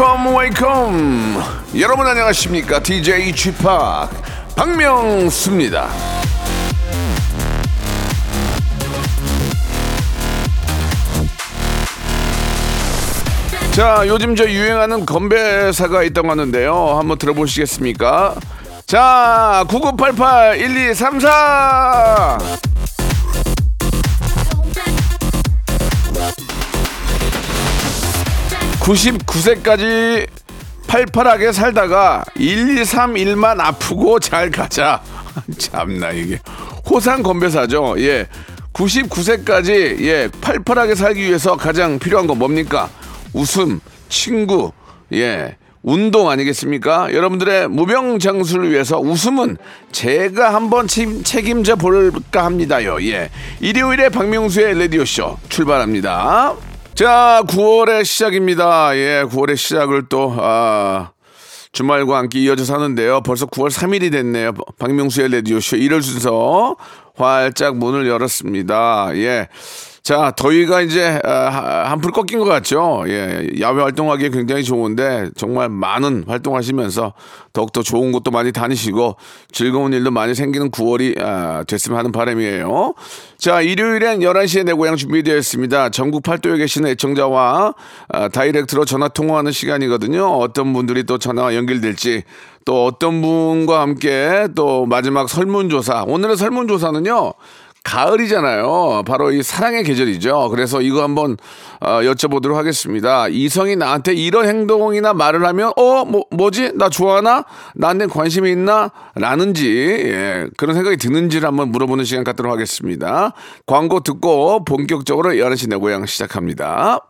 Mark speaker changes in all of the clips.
Speaker 1: Welcome welcome 여러분 안녕하십니까 DJ 지팍 박명수입니다 자, 요즘 저 유행하는 건배사가 있다고 하는데요. 한번 들어보시겠습니까? 자, 9988-1234! 99세까지 팔팔하게 살다가 1, 2, 3, 1만 아프고 잘 가자. 참나, 이게. 호상 건배사죠. 예. 99세까지, 예, 팔팔하게 살기 위해서 가장 필요한 건 뭡니까? 웃음, 친구, 예, 운동 아니겠습니까? 여러분들의 무병장수를 위해서 웃음은 제가 한번 책임져 볼까 합니다요. 예. 일요일에 박명수의 라디오쇼 출발합니다. 자, 9월의 시작입니다. 예, 9월의 시작을 또, 아, 주말과 함께 이어져서 하는데요. 벌써 9월 3일이 됐네요. 박명수의 라디오쇼 1월 순서 활짝 문을 열었습니다. 예. 자, 더위가 이제 아, 한풀 꺾인 것 같죠. 예, 야외 활동하기에 굉장히 좋은데 정말 많은 활동하시면서 더욱더 좋은 곳도 많이 다니시고 즐거운 일도 많이 생기는 9월이 아, 됐으면 하는 바람이에요. 자, 일요일엔 11시에 내 고향 준비되어 있습니다. 전국 팔도에 계시는 애청자와 아, 다이렉트로 전화 통화하는 시간이거든요. 어떤 분들이 또 전화가 연결될지 또 어떤 분과 함께 또 마지막 설문조사. 오늘의 설문조사는요. 가을이잖아요. 바로 이 사랑의 계절이죠. 그래서 이거 한번 어, 여쭤보도록 하겠습니다. 이성이 나한테 이런 행동이나 말을 하면 어, 뭐 뭐지? 나 좋아하나? 나한테 관심이 있나? 라는지 예, 그런 생각이 드는지를 한번 물어보는 시간 갖도록 하겠습니다. 광고 듣고 본격적으로 11시 내 고향 시작합니다.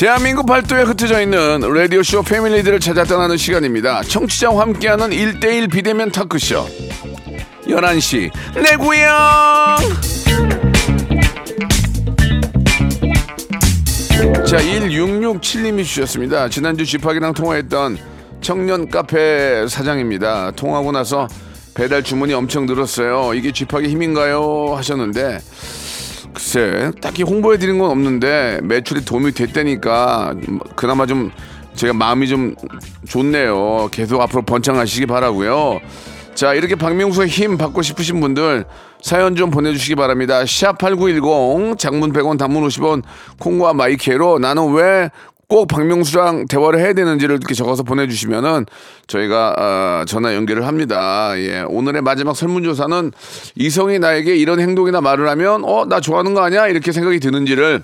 Speaker 1: 대한민국 팔도에 흩어져 있는 라디오쇼 패밀리들을 찾아 떠나는 시간입니다. 청취자와 함께하는 1대1 비대면 타크쇼. 11시, 내 고향! 자, 1667님이 주셨습니다. 지난주 집합이랑 통화했던 청년 카페 사장입니다. 통화하고 나서 배달 주문이 엄청 늘었어요. 이게 집합의 힘인가요? 하셨는데, 글쎄, 딱히 홍보해 드린 건 없는데 매출이 도움이 됐다니까 그나마 좀 제가 마음이 좀 좋네요. 계속 앞으로 번창하시기 바라고요. 자, 이렇게 박명수의 힘 받고 싶으신 분들 사연 좀 보내주시기 바랍니다. 샵8910 장문 100원 단문 50원 콩과 마이케로 나는 왜 꼭 박명수랑 대화를 해야 되는지를 이렇게 적어서 보내주시면은 저희가 어, 전화 연결을 합니다. 예, 오늘의 마지막 설문조사는 이성이 나에게 이런 행동이나 말을 하면 어 나 좋아하는 거 아니야 이렇게 생각이 드는지를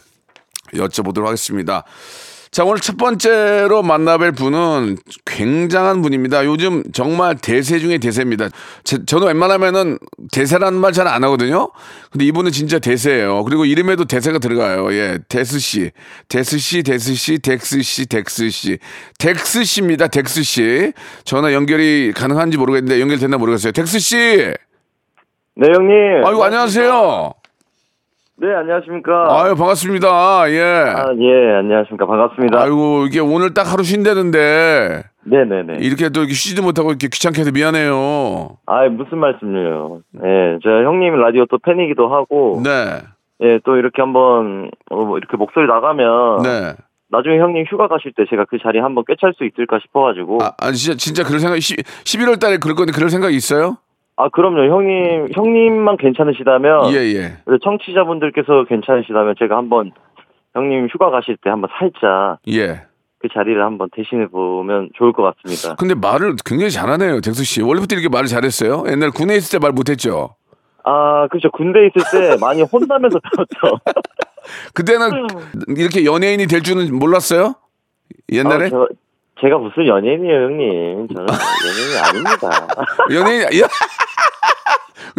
Speaker 1: 여쭤보도록 하겠습니다. 자, 오늘 첫 번째로 만나뵐 분은 굉장한 분입니다. 요즘 정말 대세 중에 대세입니다. 제, 저는 웬만하면은 대세라는 말 잘 안 하거든요. 근데 이분은 진짜 대세예요. 그리고 이름에도 대세가 들어가요. 예, 데스 씨, 데스 씨, 데스 씨, 덱스 씨, 덱스 씨, 덱스 씨입니다. 덱스 씨. 전화 연결이 가능한지 모르겠는데 연결됐나 모르겠어요. 덱스 씨.
Speaker 2: 네, 형님.
Speaker 1: 아이고 안녕하세요.
Speaker 2: 네, 안녕하십니까.
Speaker 1: 아유 반갑습니다. 예.
Speaker 2: 아, 예, 안녕하십니까. 반갑습니다.
Speaker 1: 아이고 이게 오늘 딱 하루 쉰다는데
Speaker 2: 네네네.
Speaker 1: 이렇게 또 이렇게 쉬지도 못하고 이렇게 귀찮게 해서 미안해요.
Speaker 2: 아, 무슨 말씀이에요. 예, 제가 형님 라디오 또 팬이기도 하고,
Speaker 1: 네,
Speaker 2: 예, 또 이렇게 한번, 어, 뭐 이렇게 목소리 나가면,
Speaker 1: 네.
Speaker 2: 나중에 형님 휴가 가실 때 제가 그 자리에 한번 꿰찰 수 있을까 싶어가지고,
Speaker 1: 아, 아니 진짜 진짜 그럴 생각 11월 달에 그럴 건데 그럴 생각 있어요?
Speaker 2: 아, 그럼요. 형님, 형님만 괜찮으시다면,
Speaker 1: 예, 예.
Speaker 2: 청취자분들께서 괜찮으시다면 제가 한번 형님 휴가 가실 때 한번 살짝
Speaker 1: 예.
Speaker 2: 그 자리를 한번 대신해 보면 좋을 것 같습니다.
Speaker 1: 근데 말을 굉장히 잘하네요, 덱수 씨. 원래부터 이렇게 말을 잘했어요? 옛날 군에 있을 때 말 못했죠.
Speaker 2: 아, 그렇죠. 군대 있을 때 많이 혼나면서 배웠죠.
Speaker 1: 그때는 이렇게 연예인이 될 줄은 몰랐어요? 옛날에
Speaker 2: 아, 저, 제가 무슨 연예인이에요, 형님. 저는 연예인이 아닙니다.
Speaker 1: 연예인 야,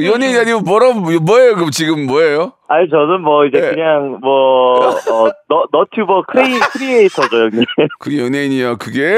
Speaker 1: 연예인이 아니면 뭐라고 뭐예요? 그럼 지금 뭐예요?
Speaker 2: 아니, 저는 뭐 이제
Speaker 1: 네.
Speaker 2: 그냥 뭐, 어, 너, 너튜버 크리, 크리에이터죠, 형님.
Speaker 1: 그게 연예인이야. 그게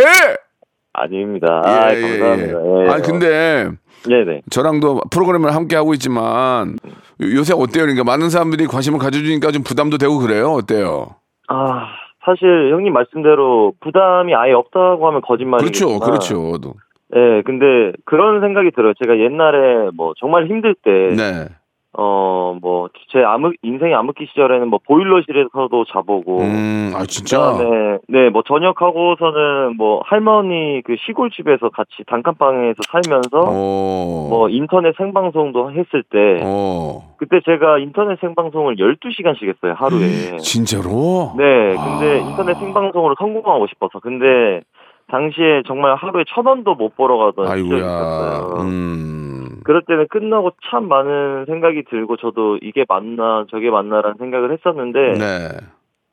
Speaker 2: 아닙니다. 아, 감사합니다. 예.
Speaker 1: 아니 근데
Speaker 2: 네네.
Speaker 1: 저랑도 프로그램을 함께 하고 있지만 요- 요새 어때요? 그러니까 많은 사람들이 관심을 가져주니까 좀 부담도 되고 그래요. 어때요?
Speaker 2: 아, 사실 형님 말씀대로 부담이 아예 없다고 하면 거짓말이겠지만.
Speaker 1: 그렇죠, 그렇죠.
Speaker 2: 예, 근데 그런 생각이 들어요. 제가 옛날에 뭐 정말 힘들 때,
Speaker 1: 네.
Speaker 2: 어, 뭐, 제 암흑, 인생의 암흑기 시절에는 뭐 보일러실에서도 자보고,
Speaker 1: 음, 아 진짜.
Speaker 2: 그다음에 네, 뭐 저녁하고서는 뭐 할머니 그 시골집에서 같이 단칸방에서 살면서
Speaker 1: 어.
Speaker 2: 뭐 인터넷 생방송도 했을 때
Speaker 1: 어.
Speaker 2: 그때 제가 인터넷 생방송을 12시간씩 했어요, 하루에.
Speaker 1: 진짜로?
Speaker 2: 네, 근데
Speaker 1: 아.
Speaker 2: 인터넷 생방송으로 성공하고 싶어서. 근데 당시에 정말 하루에 천 원도 못 벌어가던 시절이
Speaker 1: 아이고야.
Speaker 2: 있었어요.
Speaker 1: 음.
Speaker 2: 그럴 때는 끝나고 참 많은 생각이 들고 저도 이게 맞나 저게 맞나라는 생각을 했었는데
Speaker 1: 네.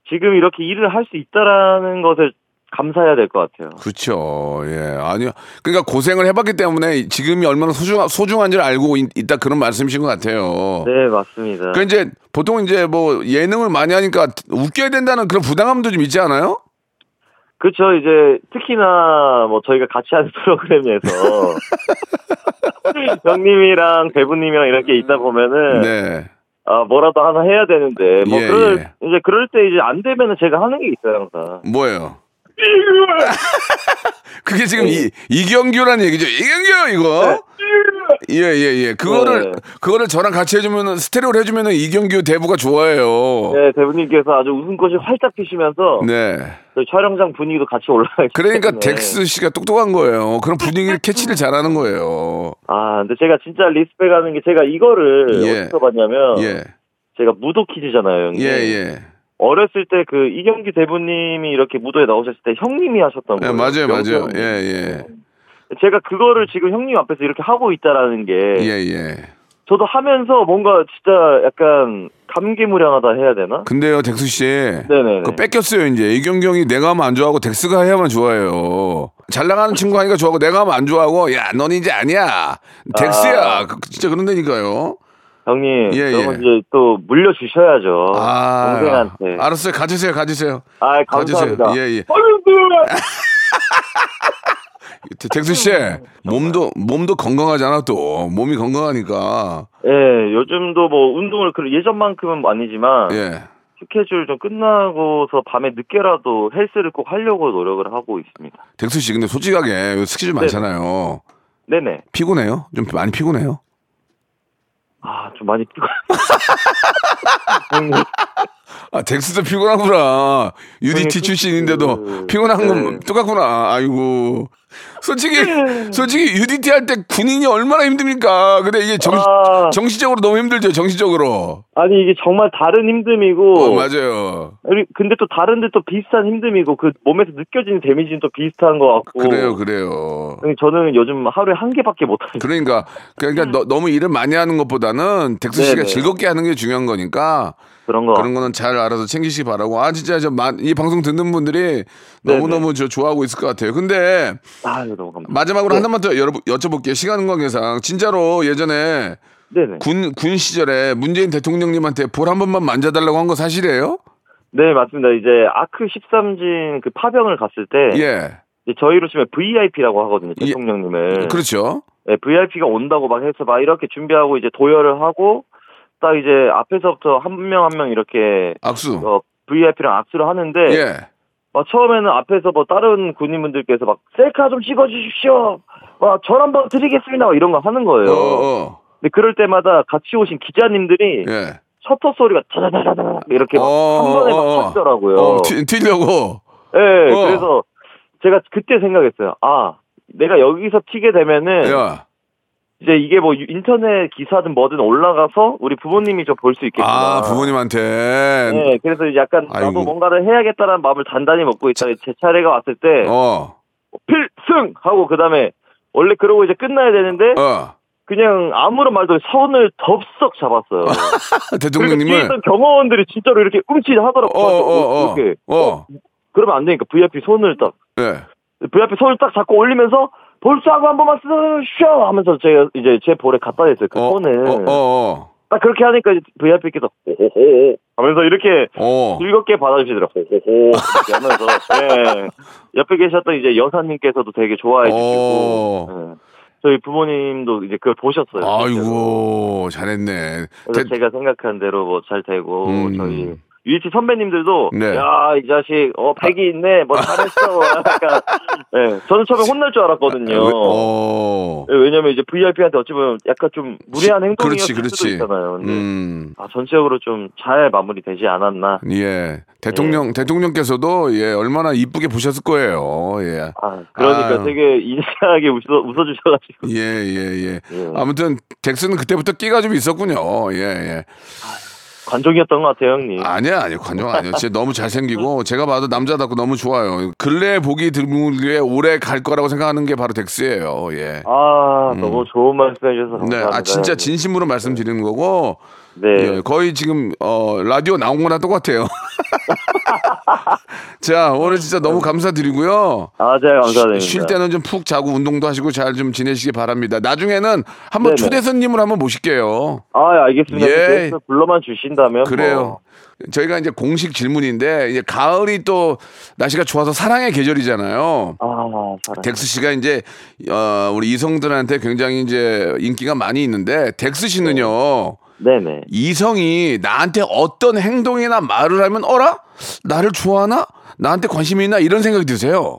Speaker 2: 지금 이렇게 일을 할 수 있다라는 것을 감사해야 될 것 같아요.
Speaker 1: 그렇죠. 예. 아니요. 그러니까 고생을 해봤기 때문에 지금이 얼마나 소중 소중한지를 알고 있, 있다 그런 말씀이신 것 같아요.
Speaker 2: 네, 맞습니다.
Speaker 1: 그 이제 보통 이제 뭐 예능을 많이 하니까 웃겨야 된다는 그런 부담감도 좀 있지 않아요?
Speaker 2: 그렇죠. 이제 특히나 뭐 저희가 같이 하는 프로그램에서 형님이랑 배부님이랑 이렇게 있다 보면은
Speaker 1: 네.
Speaker 2: 아 뭐라도 하나 해야 되는데 뭐
Speaker 1: 예,
Speaker 2: 그럴
Speaker 1: 예.
Speaker 2: 이제 그럴 때 이제 안 되면은 제가 하는 게 있어요 항상.
Speaker 1: 뭐예요? 그게 지금 이 이경규란 얘기죠. 이경규 이거. 예예 예, 그거를
Speaker 2: 네.
Speaker 1: 그거를 저랑 같이 해주면은 스테레오를 해주면은 이경규 대부가 좋아해요.
Speaker 2: 네 대부님께서 아주 웃음꽃이 활짝 피시면서
Speaker 1: 네.
Speaker 2: 저희 촬영장 분위기도 같이 올라가기
Speaker 1: 그러니까
Speaker 2: 때문에.
Speaker 1: 덱스 씨가 똑똑한 거예요. 그런 분위기를 캐치를 잘하는 거예요.
Speaker 2: 아 근데 제가 진짜 respect하는 게 제가 이거를
Speaker 1: 예.
Speaker 2: 어디서 봤냐면
Speaker 1: 예.
Speaker 2: 제가 무도 kids잖아요 형님.
Speaker 1: 예, 예.
Speaker 2: 어렸을 때 그 이경규 대부님이 이렇게 무도에 나오셨을 때 형님이 하셨던
Speaker 1: 예,
Speaker 2: 거예요.
Speaker 1: 맞아요, 맞아요.
Speaker 2: 명수
Speaker 1: 예. 예.
Speaker 2: 제가 그거를 지금 형님 앞에서 이렇게 하고 있다라는 게
Speaker 1: 예, 예.
Speaker 2: 저도 하면서 뭔가 진짜 약간 감개무량하다 해야 되나?
Speaker 1: 근데요, 덱스 씨.
Speaker 2: 네네네.
Speaker 1: 그거 뺏겼어요, 이제. 이경규 형이 내가 하면 안 좋아하고 덱스가 해야만 좋아해요. 잘 나가는 친구 하니까 좋아하고 내가 하면 안 좋아하고 야, 넌 이제 아니야. 덱스야.
Speaker 2: 아.
Speaker 1: 그- 진짜 그런다니까요.
Speaker 2: 형님,
Speaker 1: 예,
Speaker 2: 그러면
Speaker 1: 예.
Speaker 2: 이제 또 물려주셔야죠.
Speaker 1: 아.
Speaker 2: 동생한테.
Speaker 1: 알았어요. 가지세요, 가지세요.
Speaker 2: 아,
Speaker 1: 가지세요.
Speaker 2: 감사합니다.
Speaker 1: 예, 예.
Speaker 2: 형님들!
Speaker 1: 덱스 씨, 몸도, 몸도 건강하잖아, 또. 몸이 건강하니까.
Speaker 2: 예, 요즘도 뭐 운동을 그 예전만큼은 아니지만
Speaker 1: 예.
Speaker 2: 스케줄 좀 끝나고서 밤에 늦게라도 헬스를 꼭 하려고 노력을 하고 있습니다.
Speaker 1: 덱스 씨, 근데 솔직하게 스케줄 많잖아요.
Speaker 2: 네네.
Speaker 1: 피곤해요? 좀 많이 피곤해요?
Speaker 2: 아, 좀 많이 피곤.
Speaker 1: 아, 덱스도 피곤하구나. UDT
Speaker 2: 형님,
Speaker 1: 출신인데도
Speaker 2: 그-
Speaker 1: 피곤한 건
Speaker 2: 네.
Speaker 1: 똑같구나. 아이고. 솔직히, 솔직히 UDT 할 때 군인이 얼마나 힘듭니까? 근데 이게 정,
Speaker 2: 아,
Speaker 1: 정신적으로 너무 힘들죠, 정신적으로.
Speaker 2: 아니 이게 정말 다른 힘듦이고
Speaker 1: 어, 맞아요.
Speaker 2: 근데 또 다른데 또 비슷한 힘듦이고 그 몸에서 느껴지는 데미지는 또 비슷한 것 같고
Speaker 1: 그래요, 그래요.
Speaker 2: 저는 요즘 하루에 한 개밖에 못 하니까
Speaker 1: 그러니까, 그러니까 너, 너무 일을 많이 하는 것보다는 덱스 씨가
Speaker 2: 네네.
Speaker 1: 즐겁게 하는 게 중요한 거니까
Speaker 2: 그런 거
Speaker 1: 그런 거는 잘 알아서 챙기시기 바라고. 아, 진짜 저, 마- 이 방송 듣는 분들이 너무 너무 저 좋아하고 있을 것 같아요. 근데
Speaker 2: 아 너무 감사
Speaker 1: 마지막으로
Speaker 2: 네.
Speaker 1: 하나만 더 여러분 여쭤볼게요. 시간 관계상 진짜로 예전에
Speaker 2: 네네
Speaker 1: 군군 시절에 문재인 대통령님한테 볼 한 번만 만져달라고 한 거 사실이에요?
Speaker 2: 네 맞습니다 이제 아크 13진 그 파병을 갔을 때
Speaker 1: 예.
Speaker 2: 저희로 치면 VIP라고 하거든요
Speaker 1: 예.
Speaker 2: 대통령님을
Speaker 1: 그렇죠.
Speaker 2: 네, VIP가 온다고 막 해서 막 이렇게 준비하고 이제 도열을 하고 딱 이제 앞에서부터 한 명 한 명 이렇게
Speaker 1: 악수.
Speaker 2: 어, VIP랑 악수를 하는데
Speaker 1: 예.
Speaker 2: 막 처음에는 앞에서 뭐 다른 군인분들께서 막 셀카 좀 찍어주십시오. 막전 한번 드리겠습니다. 막 이런 거 하는 거예요.
Speaker 1: 어, 어.
Speaker 2: 근데 그럴 때마다 같이 오신 기자님들이
Speaker 1: 예.
Speaker 2: 셔터 소리가 다다다다다 이렇게 막
Speaker 1: 어,
Speaker 2: 한 번에
Speaker 1: 어,
Speaker 2: 막
Speaker 1: 어.
Speaker 2: 터지더라고요.
Speaker 1: 어, 튀, 튀려고.
Speaker 2: 예,
Speaker 1: 어.
Speaker 2: 그래서 제가 그때 생각했어요. 아, 내가 여기서 튀게 되면은
Speaker 1: 야.
Speaker 2: 이제 이게 뭐 유- 인터넷 기사든 뭐든 올라가서 우리 부모님이 저볼수 있겠구나.
Speaker 1: 아, 부모님한테.
Speaker 2: 네, 그래서 이제 약간
Speaker 1: 아이고.
Speaker 2: 나도 뭔가를 해야겠다는 마음을 단단히 먹고 있다. 제 차례가 왔을 때
Speaker 1: 어.
Speaker 2: 필승 하고 그다음에 원래 그러고 이제 끝나야 되는데
Speaker 1: 어.
Speaker 2: 그냥 아무런 말도 없이 손을 덥석 잡았어요.
Speaker 1: 대통령님을
Speaker 2: 있던 경호원들이 진짜로 이렇게 움찔하더라고요.
Speaker 1: 어, 어, 어.
Speaker 2: 이렇게.
Speaker 1: 어.
Speaker 2: 그러면 안 되니까 VIP 손을 딱
Speaker 1: 예.
Speaker 2: VIP 손을 딱 잡고 올리면서 볼수하고 한 번만 쓰셔 하면서 제가 이제 제 볼에 갖다 댔어요. 그
Speaker 1: 어,
Speaker 2: 손을.
Speaker 1: 어, 어,
Speaker 2: 딱 그렇게 하니까 VIP께서 호호호 하면서 이렇게
Speaker 1: 어. 어.
Speaker 2: 즐겁게 받아주시더라고요. 호호호 이렇게 하면서 예. 옆에 계셨던 이제 여사님께서도 되게 좋아해 주시고
Speaker 1: 어.
Speaker 2: 예. 저희 부모님도 이제 그걸 보셨어요.
Speaker 1: 아이고, 잘했네.
Speaker 2: 그래서
Speaker 1: 대-
Speaker 2: 제가 생각한 대로 뭐 잘 되고
Speaker 1: 음.
Speaker 2: 저희 유이치 선배님들도
Speaker 1: 네.
Speaker 2: 야이 자식 어 백이 있네 뭐 잘했어 약간 예 저는 처음에 혼날 줄 알았거든요.
Speaker 1: 어.
Speaker 2: 예, 왜냐면 이제 VIP한테 어찌 보면 약간 좀 무리한 행동이었을 수도
Speaker 1: 그렇지.
Speaker 2: 있잖아요. 근데
Speaker 1: 음.
Speaker 2: 아, 전체적으로 좀 잘 마무리되지 않았나.
Speaker 1: 예. 대통령, 대통령께서도 예, 얼마나 이쁘게 보셨을 거예요. 예.
Speaker 2: 아, 그러니까
Speaker 1: 아유.
Speaker 2: 되게 인상하게 웃어, 웃어주셔가지고.
Speaker 1: 예, 예, 예.
Speaker 2: 예.
Speaker 1: 아무튼 덱스는 그때부터 끼가 좀 있었군요. 예, 예.
Speaker 2: 관종이었던 것 같아요, 형님.
Speaker 1: 아니야, 아니야. 관종 아니야. 진짜 너무 잘생기고 제가 봐도 남자답고 너무 좋아요. 근래 보기 드물게 오래 갈 거라고 생각하는 게 바로 덱스예요. 예.
Speaker 2: 아, 너무 좋은 말씀 해주셔서
Speaker 1: 네,
Speaker 2: 감사합니다.
Speaker 1: 아 진짜 진심으로 말씀드리는 거고
Speaker 2: 네.
Speaker 1: 예, 거의 지금 어 라디오 나온 거나 똑같아요. 자, 오늘 진짜 너무 감사드리고요.
Speaker 2: 아, 제가 감사드립니다.
Speaker 1: 쉬- 쉴 때는 좀 푹 자고 운동도 하시고 잘 좀 지내시기 바랍니다. 나중에는 한번
Speaker 2: 네네.
Speaker 1: 초대 손님을 한번 모실게요.
Speaker 2: 아, 알겠습니다.
Speaker 1: 예.
Speaker 2: 그래서 불러만 주신다면.
Speaker 1: 그래요.
Speaker 2: 뭐.
Speaker 1: 저희가 이제 공식 질문인데 이제 가을이 또 날씨가 좋아서 사랑의 계절이잖아요.
Speaker 2: 아, 사랑.
Speaker 1: 덱스 씨가 이제 어, 우리 이성들한테 굉장히 이제 인기가 많이 있는데 덱스 씨는요.
Speaker 2: 네 네.
Speaker 1: 이성이 나한테 어떤 행동이나 말을 하면 어라? 나를 좋아하나? 나한테 관심이 있나? 이런 생각이 드세요.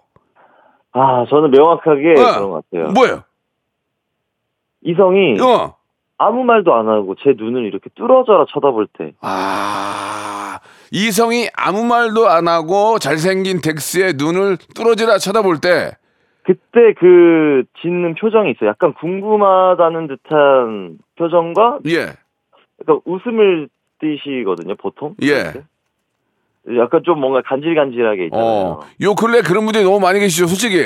Speaker 2: 아, 저는 명확하게
Speaker 1: 어,
Speaker 2: 그런 것 같아요.
Speaker 1: 뭐예요?
Speaker 2: 이성이
Speaker 1: 어.
Speaker 2: 아무 말도 안 하고 제 눈을 이렇게 뚫어져라 쳐다볼 때.
Speaker 1: 아, 이성이 아무 말도 안 하고 잘생긴 덱스의 눈을 뚫어지라 쳐다볼 때,
Speaker 2: 그때 그 짓는 표정이 있어요. 약간 궁금하다는 듯한 표정과
Speaker 1: 예,
Speaker 2: 약간 웃음을 띠시거든요, 보통.
Speaker 1: 예.
Speaker 2: 약간 좀 뭔가 간질간질하게 있잖아요.
Speaker 1: 어, 요 근래 그런 분들이 너무 많이 계시죠, 솔직히.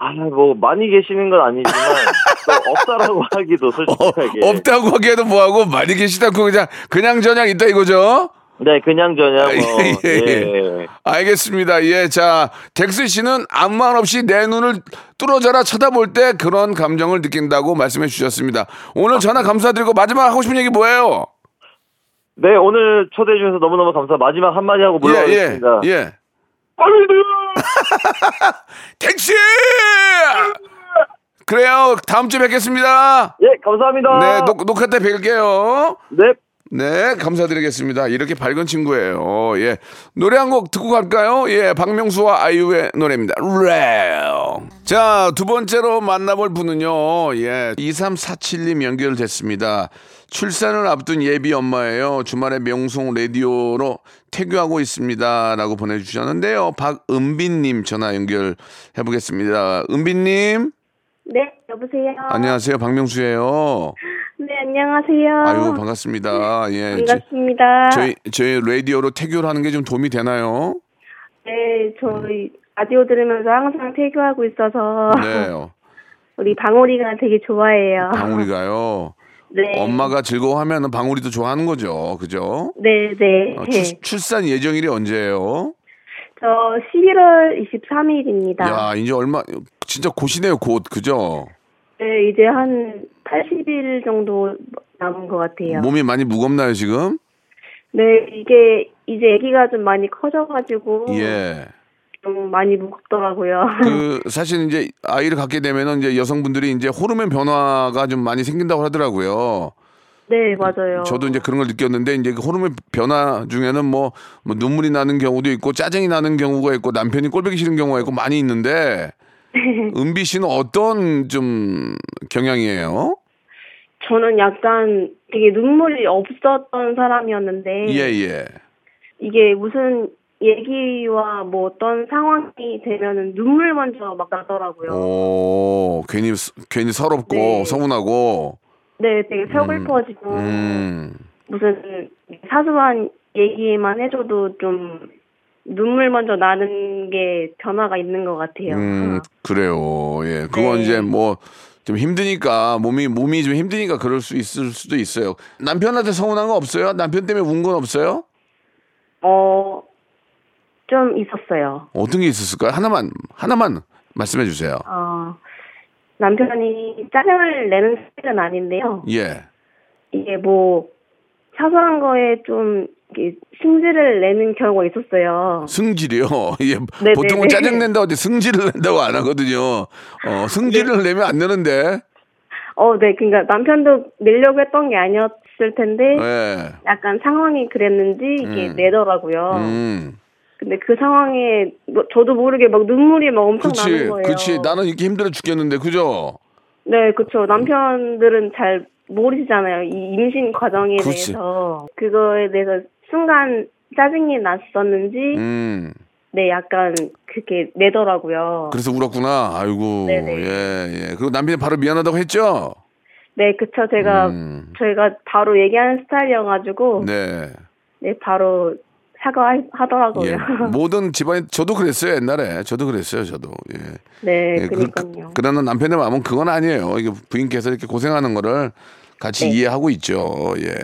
Speaker 2: 아, 뭐 많이 계시는 건 아니지만 또 없다라고 하기도
Speaker 1: 어,
Speaker 2: 솔직하게.
Speaker 1: 없다고 하기에도 뭐하고 많이 계시다고 그냥, 그냥 저냥 있다 이거죠?
Speaker 2: 네, 그냥 저냥 뭐
Speaker 1: 예,
Speaker 2: 예.
Speaker 1: 예. 알겠습니다. 예, 자, 덱스 씨는 아무 말 없이 내 눈을 뚫어져라 쳐다볼 때 그런 감정을 느낀다고 말씀해 주셨습니다. 오늘 전화 감사드리고 마지막 하고 싶은 얘기 뭐예요?
Speaker 2: 네, 오늘 초대해 주셔서 너무너무 감사. 마지막 한마디 하고
Speaker 1: 예, 예,
Speaker 2: 물러가겠습니다.
Speaker 1: 예.
Speaker 2: 빨리
Speaker 1: 택시! 그래요. 다음 주에 뵙겠습니다.
Speaker 2: 예, 감사합니다.
Speaker 1: 네, 녹, 녹화 때 뵐게요.
Speaker 2: 네.
Speaker 1: 네, 감사드리겠습니다. 이렇게 밝은 친구예요. 예. 노래 한 곡 듣고 갈까요? 예, 박명수와 아이유의 노래입니다. 레오. 자, 두 번째로 만나볼 분은요, 예, 2347님 연결됐습니다. 출산을 앞둔 예비 엄마예요. 주말에 명송 라디오로 태교하고 있습니다. 라고 보내주셨는데요. 박은빈님 전화 연결해 보겠습니다. 은빈님,
Speaker 3: 네, 여보세요.
Speaker 1: 안녕하세요. 박명수예요.
Speaker 3: 네, 안녕하세요.
Speaker 1: 아이고, 반갑습니다. 예. 저-
Speaker 3: 반갑습니다.
Speaker 1: 저 희 저희 라디오로 태교를 하는 게 좀 도움이 되나요?
Speaker 3: 네, 저희 라디오 들으면서 항상 태교하고 있어서
Speaker 1: 네.
Speaker 3: 우리 방울이가 되게 좋아해요.
Speaker 1: 방울이가요.
Speaker 3: 네.
Speaker 1: 엄마가 즐거워하면 방울이도 좋아하는 거죠. 그죠?
Speaker 3: 네, 네.
Speaker 1: 어, 출, 출산 예정일이 언제예요?
Speaker 3: 저 11월 23일입니다.
Speaker 1: 야, 이제 얼마 진짜 곧이네요, 곧. 그죠?
Speaker 3: 네, 이제 한 80일 정도 남은 것 같아요.
Speaker 1: 몸이 많이 무겁나요, 지금?
Speaker 3: 네, 이게 이제 아기가 좀 많이 커져가지고
Speaker 1: 예.
Speaker 3: 좀 많이 무겁더라고요.
Speaker 1: 그 사실 이제 아이를 갖게 되면은 이제 여성분들이 이제 호르몬 변화가 좀 많이 생긴다고 하더라고요.
Speaker 3: 네, 맞아요.
Speaker 1: 저도 이제 그런 걸 느꼈는데 이제 그 호르몬 변화 중에는 뭐, 뭐 눈물이 나는 경우도 있고 짜증이 나는 경우가 있고 남편이 꼴보기 싫은 경우가 있고 많이 있는데 은비 씨는 어떤 좀 경향이에요?
Speaker 3: 저는 약간 되게 눈물이 없었던 사람이었는데
Speaker 1: 예 예.
Speaker 3: 이게 무슨 얘기와 뭐 어떤 상황이 되면은 눈물 먼저 막 나더라고요.
Speaker 1: 오 괜히 스- 괜히 서럽고
Speaker 3: 네.
Speaker 1: 서운하고.
Speaker 3: 네, 되게 서글퍼지고
Speaker 1: 음.
Speaker 3: 무슨 사소한 얘기만 해줘도 좀 눈물 먼저 나는 게 변화가 있는 것 같아요.
Speaker 1: 음 그래요. 예. 그건
Speaker 3: 네.
Speaker 1: 이제 뭐 좀 힘드니까 몸이 몸이 좀 힘드니까 그럴 수 있을 수도 있어요. 남편한테 서운한 거 없어요? 남편 때문에 운 건 없어요?
Speaker 4: 어, 좀 있었어요.
Speaker 1: 어떤 게 있었을까요? 하나만 하나만 말씀해 주세요.
Speaker 4: 어, 남편이 짜증을 내는 스타일은 아닌데요.
Speaker 1: 예.
Speaker 4: 이게 뭐, 사소한 거에 좀, 승질을 내는 경우가 있었어요.
Speaker 1: 승질이요. 예.
Speaker 4: 네,
Speaker 1: 보통은
Speaker 4: 네, 네.
Speaker 1: 짜증 낸다고 하지 승질을 낸다고 안 하거든요. 어, 승질을 내면 안 되는데.
Speaker 4: 어, 네. 그러니까 남편도 내려고 했던 게 아니었을 텐데,
Speaker 1: 예.
Speaker 4: 약간 상황이 그랬는지 이게
Speaker 1: 음.
Speaker 4: 내더라고요.
Speaker 1: 음.
Speaker 4: 근데 그 상황에 뭐 저도 모르게 막 눈물이 막 엄청
Speaker 1: 그치,
Speaker 4: 나는 거예요.
Speaker 1: 그치. 나는 이렇게 힘들어 죽겠는데, 그죠?
Speaker 4: 네, 그렇죠. 남편들은 잘 모르시잖아요. 이 임신 과정에
Speaker 1: 그치.
Speaker 4: 대해서 그거에 대해서 순간 짜증이 났었는지
Speaker 1: 음.
Speaker 4: 네, 약간 그렇게 내더라고요.
Speaker 1: 그래서 울었구나. 아이고.
Speaker 4: 네네.
Speaker 1: 예, 예. 그리고 남편이 바로 미안하다고 했죠?
Speaker 4: 네, 그쵸. 제가
Speaker 1: 음.
Speaker 4: 저희가 바로 얘기하는 스타일이어가지고 네,
Speaker 1: 네.
Speaker 4: 바로 사과하더라고요.
Speaker 1: 예. 모든 집안이 저도 그랬어요, 옛날에. 저도 그랬어요, 저도. 예.
Speaker 4: 네,
Speaker 1: 예, 그,
Speaker 4: 그러니까요.
Speaker 1: 그, 러나 남편의 마음은 그건 아니에요. 이게 부인께서 이렇게 고생하는 거를 같이
Speaker 4: 네.
Speaker 1: 이해하고 있죠. 예.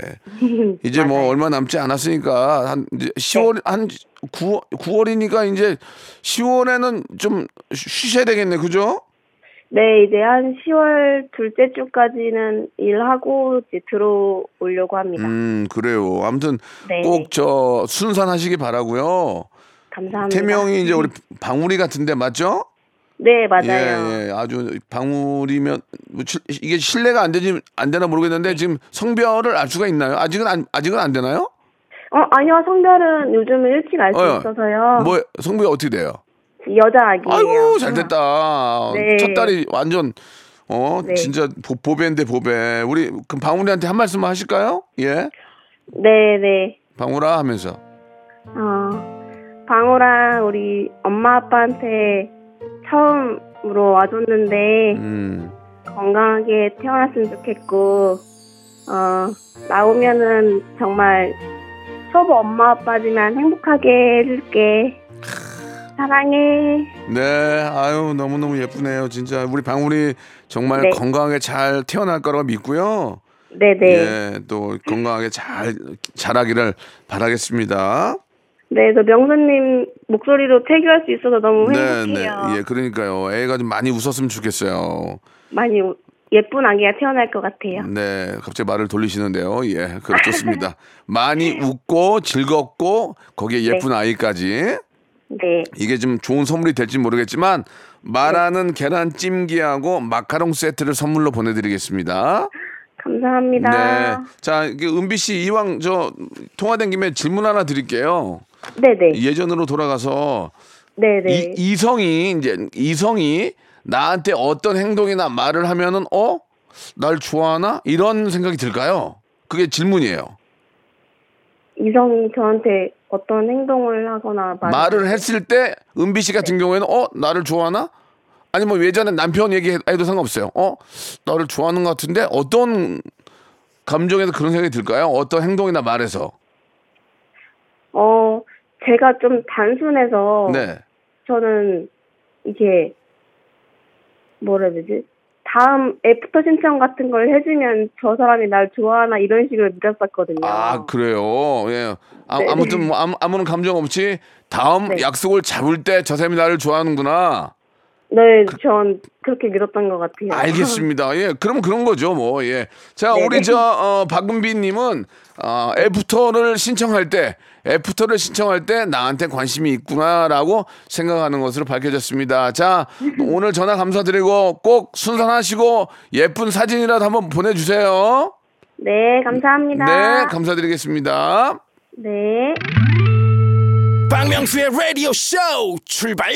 Speaker 1: 이제 뭐.
Speaker 4: 네.
Speaker 1: 얼마 남지 않았으니까 한 이제 10월 한 9, 9월이니까 이제 10월에는 좀 쉬- 쉬셔야 되겠네. 그죠?
Speaker 4: 네, 이제 한 10월 둘째 주까지는 일하고 이제 들어오려고 합니다.
Speaker 1: 음, 그래요. 아무튼
Speaker 4: 네.
Speaker 1: 꼭저 순산하시기 바라고요.
Speaker 4: 감사합니다.
Speaker 1: 태명이 이제 우리 방울이 같은데 맞죠?
Speaker 4: 네, 맞아요.
Speaker 1: 예, 예. 아주 방울이면 뭐 실- 이게 신뢰가 안 되지 안 되나 모르겠는데 지금 성별을 알 수가 있나요? 아직은 안 아직은 안 되나요?
Speaker 4: 어, 아니요, 성별은 요즘은 일찍 알수
Speaker 1: 어,
Speaker 4: 있어서요.
Speaker 1: 뭐 성별이 어떻게 돼요?
Speaker 4: 여자 아기예요.
Speaker 1: 아이고 잘 됐다.
Speaker 4: 네.
Speaker 1: 첫 딸이 완전 어
Speaker 4: 네.
Speaker 1: 진짜 보, 보배인데 보배. 우리 그럼 방울이한테 한 말씀 하실까요? 예,
Speaker 4: 네, 네.
Speaker 1: 방울아 하면서
Speaker 4: 어, 방호랑 우리 엄마 아빠한테 처음으로 와줬는데
Speaker 1: 음
Speaker 4: 건강하게 태어났으면 좋겠고 어, 나오면은 정말 초보 엄마 아빠지만 행복하게 해줄게. 사랑해.
Speaker 1: 네, 아유 너무 너무 예쁘네요. 진짜 우리 방울이 정말
Speaker 4: 네.
Speaker 1: 건강하게 잘 태어날 거라고 믿고요.
Speaker 4: 네네.
Speaker 1: 예, 또 건강하게 잘 자라기를 바라겠습니다.
Speaker 4: 네, 저 명수님 목소리로 태교할 수 있어서 너무
Speaker 1: 네,
Speaker 4: 행복해요.
Speaker 1: 네, 예, 그러니까요. 애가 좀 많이 웃었으면 좋겠어요.
Speaker 4: 많이 우- 예쁜 아기가 태어날 것 같아요.
Speaker 1: 네, 갑자기 말을 돌리시는데요. 예, 그 좋습니다. 많이 웃고 즐겁고 거기에 예쁜 아이까지
Speaker 4: 네.
Speaker 1: 이게 좀 좋은 선물이 될지 모르겠지만 말하는 계란찜기하고 마카롱 세트를 선물로 보내드리겠습니다.
Speaker 4: 감사합니다.
Speaker 1: 네, 자, 이게 은비 씨 이왕 저 통화된 김에 질문 하나 드릴게요.
Speaker 4: 네네.
Speaker 1: 예전으로 돌아가서
Speaker 4: 네네.
Speaker 1: 이, 이성이 이제 이성이 나한테 어떤 행동이나 말을 하면은 어? 날 좋아하나? 이런 생각이 들까요? 그게 질문이에요.
Speaker 4: 이성이 저한테 어떤 행동을 하거나 말을,
Speaker 1: 말을 했을 때 은비 씨 같은 경우에는 어? 나를 좋아하나? 아니 뭐 예전에 남편 얘기해도 상관없어요. 어? 나를 좋아하는 것 같은데 어떤 감정에서 그런 생각이 들까요? 어떤 행동이나 말에서.
Speaker 4: 어 제가 좀 단순해서
Speaker 1: 네.
Speaker 4: 저는 이게 뭐라 해야 되지? 다음 애프터 신청 같은 걸 해주면 저 사람이 날 좋아하나 이런 식으로 믿었었거든요.
Speaker 1: 아 그래요. 예. 아,
Speaker 4: 네.
Speaker 1: 아무튼 뭐 아무, 아무런 감정 없이 다음
Speaker 4: 네.
Speaker 1: 약속을 잡을 때 저 사람이 나를 좋아하는구나.
Speaker 4: 네, 전 그렇게 믿었던 것 같아요.
Speaker 1: 알겠습니다. 예, 그럼 그런 거죠, 뭐. 예. 자,
Speaker 4: 네네.
Speaker 1: 우리 저 어, 박은비 님은 어, 애프터를 신청할 때, 애프터를 신청할 때 나한테 관심이 있구나라고 생각하는 것으로 밝혀졌습니다. 자, 오늘 전화 감사드리고 꼭 순산하시고 예쁜 사진이라도 한번 보내주세요.
Speaker 4: 네, 감사합니다.
Speaker 1: 네, 감사드리겠습니다.
Speaker 4: 네.
Speaker 5: 박명수의 라디오 쇼 출발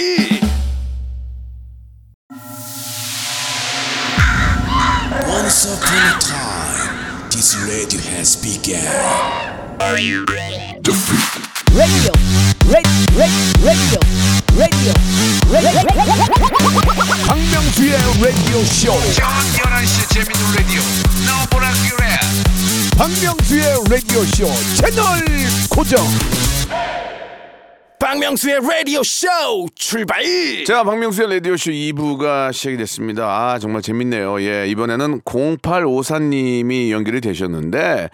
Speaker 5: Once upon a time this radio has begun
Speaker 6: radio, radio, radio, radio, radio.
Speaker 5: 박명수의 라디오 쇼
Speaker 1: 저녁 11시 재밌는 라디오. 너보라 그래.
Speaker 5: 박명수의 라디오 쇼 채널 고정
Speaker 7: 박명수의 라디오 쇼 출발
Speaker 1: 자, 박명수의 라디오 쇼 2부가 시작이 됐습니다. 아, 정말 재밌네요. 예, 이번에는 0854님이 연결이 되셨는데,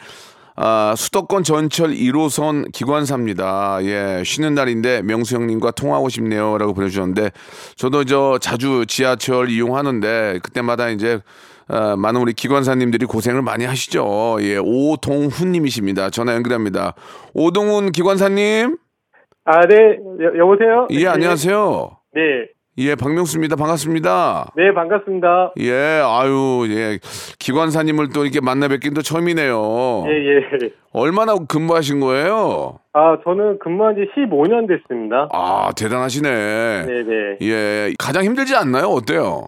Speaker 1: 아, 수도권 전철 1호선 기관사입니다. 예, 쉬는 날인데 명수 형님과 통화하고 싶네요. 라고 보내주셨는데, 저도 저 자주 지하철 이용하는데, 그때마다 이제, 아, 많은 우리 기관사님들이 고생을 많이 하시죠. 예, 오동훈님이십니다. 전화 연결합니다. 오동훈 기관사님?
Speaker 8: 아, 네. 여, 여보세요?
Speaker 1: 예, 안녕하세요.
Speaker 8: 네.
Speaker 1: 예, 박명수입니다. 반갑습니다.
Speaker 8: 네, 반갑습니다.
Speaker 1: 예, 아유, 예. 기관사님을 또 이렇게 만나 뵙긴 또 처음이네요.
Speaker 8: 예, 예.
Speaker 1: 얼마나 근무하신 거예요?
Speaker 8: 아, 저는 근무한 지 15년 됐습니다.
Speaker 1: 아, 대단하시네.
Speaker 8: 네, 네.
Speaker 1: 예, 가장 힘들지 않나요? 어때요?